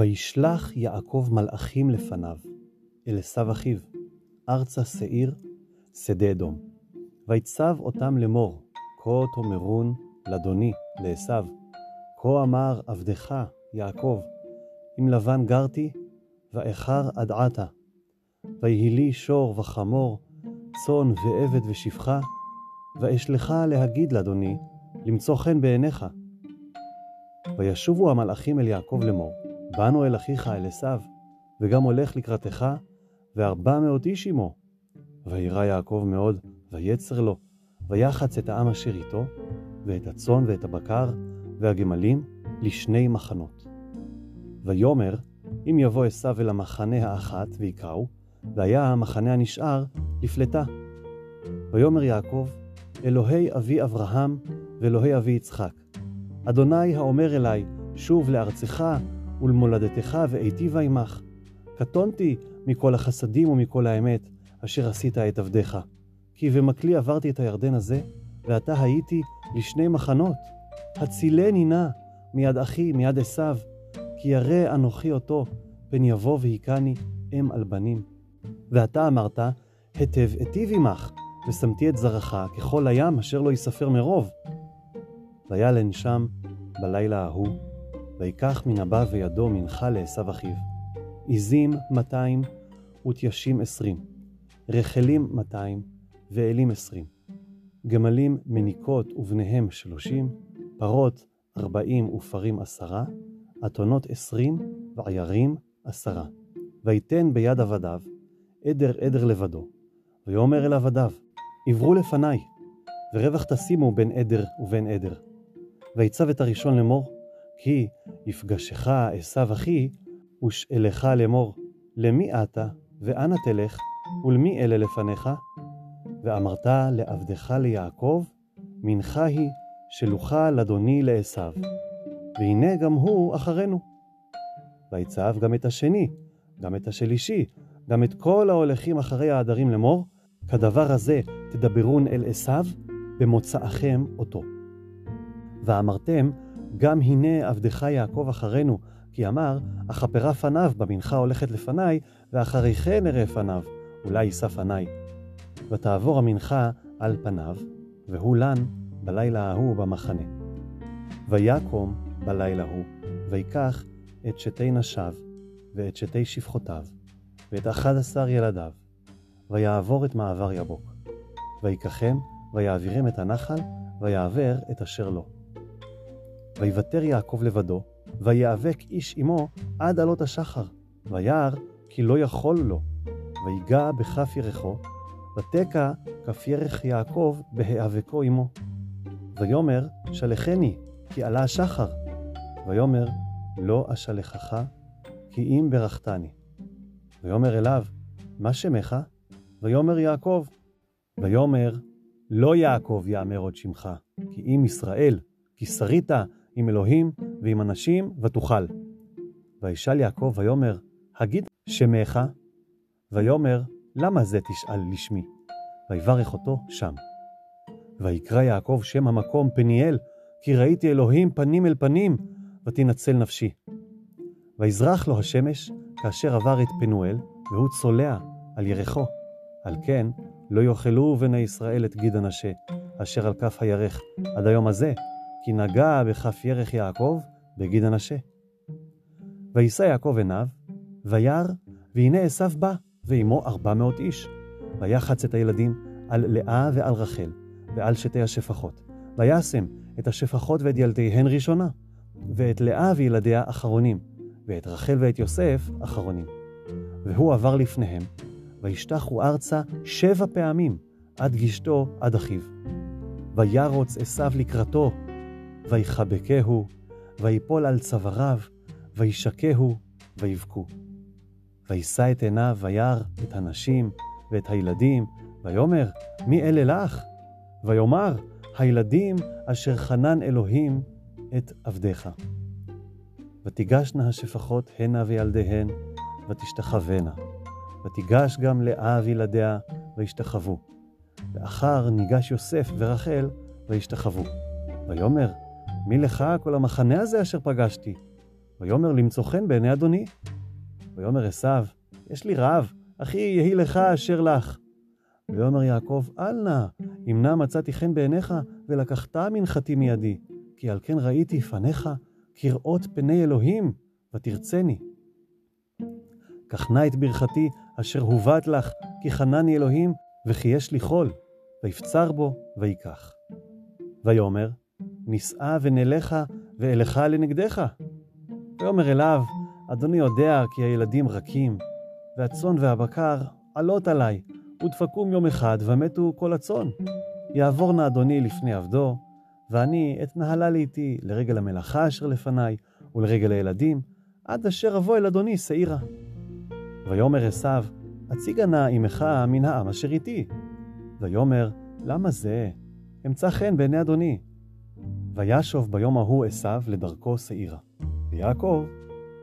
וישלח יעקב מלאכים לפניו, אל עשיו אחיו, ארצה שעיר, שדה אדום. ויצב אותם לאמור, כה תאמרון לאדוני, לעשיו, כה אמר עבדך, יעקב, עם לבן גרתי, ואיכר עד עתה. ויהי לי שור וחמור, צאן ועבד ושפחה, ואשלך להגיד לאדוני, למצוא חן בעיניך. וישובו המלאכים אל יעקב לאמור, באנו אל אחיך אל עשיו, וגם הולך לקראתך, וארבע מאות איש עמו. וירא יעקב מאוד, ויצר לו, ויחץ את העם אשר איתו, ואת הצאן ואת הבקר, והגמלים, לשני מחנות. ויאמר, אם יבוא עשיו אל המחנה האחת ויקראו, והיה המחנה הנשאר לפלטה. ויאמר יעקב, אלוהי אבי אברהם ואלוהי אבי יצחק, אדוני האומר אלי, שוב לארצך ולמולדתך ואיטיבה עמך. קטונתי מכל החסדים ומכל האמת, אשר עשית את עבדיך. כי במקלי עברתי את הירדן הזה, ועתה הייתי לשני מחנות. הצילני נא מיד אחי, מיד עשיו, כי ירא אנוכי אותו, פן יבוא והיכני אם על בנים. ואתה אמרת, היטב אטיב עמך, ושמתי את זרעך ככל הים אשר לא יספר מרוב. וילן שם בלילה ההוא, ויקח מן הבא וידו מנחה לעשו אחיו. עזים מאתיים ותיישים עשרים, רחלים מאתיים ואלים עשרים, גמלים מניקות ובניהם שלושים, פרות ארבעים ופרים עשרה, אתונות עשרים ועיירים עשרה. ויתן ביד עבדיו עדר עדר לבדו, ויאמר אל עבדיו, עברו לפניי, ורווח תשימו בין עדר ובין עדר. ויצב את הראשון לאמור, כי יפגשך עשו אחי, ושאלך לאמור, למי אתה, ואנה תלך, ולמי אלה לפניך? ואמרת לעבדך ליעקב, מנחה היא שלוחה לאדוני לעשו, והנה גם הוא אחרינו. ויצב גם את השני, גם את השלישי, גם את כל ההולכים אחרי העדרים לאמור, כדבר הזה תדברון אל עשו, במוצאכם אותו. ואמרתם, גם הנה עבדך יעקב אחרינו, כי אמר, אכפרה פניו במנחה הולכת לפניי, ואחרי כן אראה פניו, אולי יישא פניי. ותעבור המנחה על פניו, והוא לן בלילה ההוא במחנה. ויקום בלילה ההוא, ויקח את שתי נשיו, ואת שתי שפחותיו, ואת אחד עשר ילדיו, ויעבור את מעבר יבוק. ויקחם, ויעבירם את הנחל, ויעבר את אשר לו. ויוותר יעקב לבדו, ויאבק איש עמו עד עלות השחר, וירא כי לא יכול לו, ויגע בכף ירחו, ותקע כף ירך יעקב בהיאבקו עמו. ויאמר, שלחני, כי עלה השחר. ויאמר, לא אשלחך, כי אם ברכתני. ויאמר אליו, מה שמך? ויאמר יעקב. ויאמר, לא יעקב יאמר עוד שמך, כי אם ישראל, כי שרית עם אלוהים ועם אנשים ותוכל. וישאל יעקב ויאמר, הגיד שמך? ויאמר, למה זה תשאל לשמי? ויברך אותו שם. ויקרא יעקב שם המקום פניאל, כי ראיתי אלוהים פנים אל פנים, ותנצל נפשי. ויזרח לו השמש, כאשר עבר את פנואל, והוא צולע על ירחו. על כן, לא יאכלו בני ישראל את גיד הנשה, אשר על כף הירך, עד היום הזה, כי נגע בכף ירך יעקב בגיד הנשה. וישא יעקב עיניו, וירא, והנה עשיו בא, ועמו ארבע מאות איש. ויחץ את הילדים על לאה ועל רחל, ועל שתי השפחות. וישם את השפחות ואת ילדיהן ראשונה, ואת לאה וילדיה אחרונים, ואת רחל ואת יוסף אחרונים. והוא עבר לפניהם, וישתחו ארצה שבע פעמים, עד גשתו עד אחיו. וירוץ עשיו לקראתו, ויחבקהו, ויפול על צוואריו, וישקהו, ויבכו. וישא את עיניו, וירא את הנשים ואת הילדים, ויאמר, מי אלה לך? ויאמר, הילדים אשר חנן אלוהים את עבדיך. ותיגשנה השפחות הנה וילדיהן, ותשתחוונה. ותיגש גם לאה וילדיה, וישתחוו. ואחר ניגש יוסף ורחל, וישתחוו. ויאמר, מי לך כל המחנה הזה אשר פגשתי? ויאמר למצוא חן בעיני אדוני. ויאמר עשיו, יש לי רעב, אחי יהי לך אשר לך. ויאמר יעקב, אל נא, אם נא מצאתי חן בעיניך, ולקחת מנחתי מידי, כי על כן ראיתי פניך כראות פני אלוהים, ותרצני. קח נא את ברכתי, אשר הובאת לך, כי חנני אלוהים, וכי יש לי חול, ויפצר בו, ויקח. ויאמר, נישאה ונלכה, ואלך לנגדך. ויאמר אליו, אדוני יודע כי הילדים רכים, והצאן והבקר עלות עלי, ודפקום יום אחד, ומתו כל הצאן. יעבור נא אדוני לפני עבדו, ואני אתנהלה לאיתי לרגל המלאכה אשר לפניי, ולרגל הילדים, עד אשר אבוא אל אדוני שעירה. ויאמר עשיו, הציגה נא עמך מן העם אשר איתי. ויאמר, למה זה? אמצא חן בעיני אדוני. וישוב ביום ההוא עשיו לדרכו שעירה. ויעקב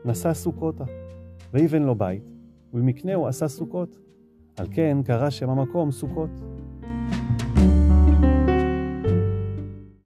נשא סוכותה. ויבן לו בית, ולמקנהו עשה סוכות. על כן קרא שם המקום סוכות.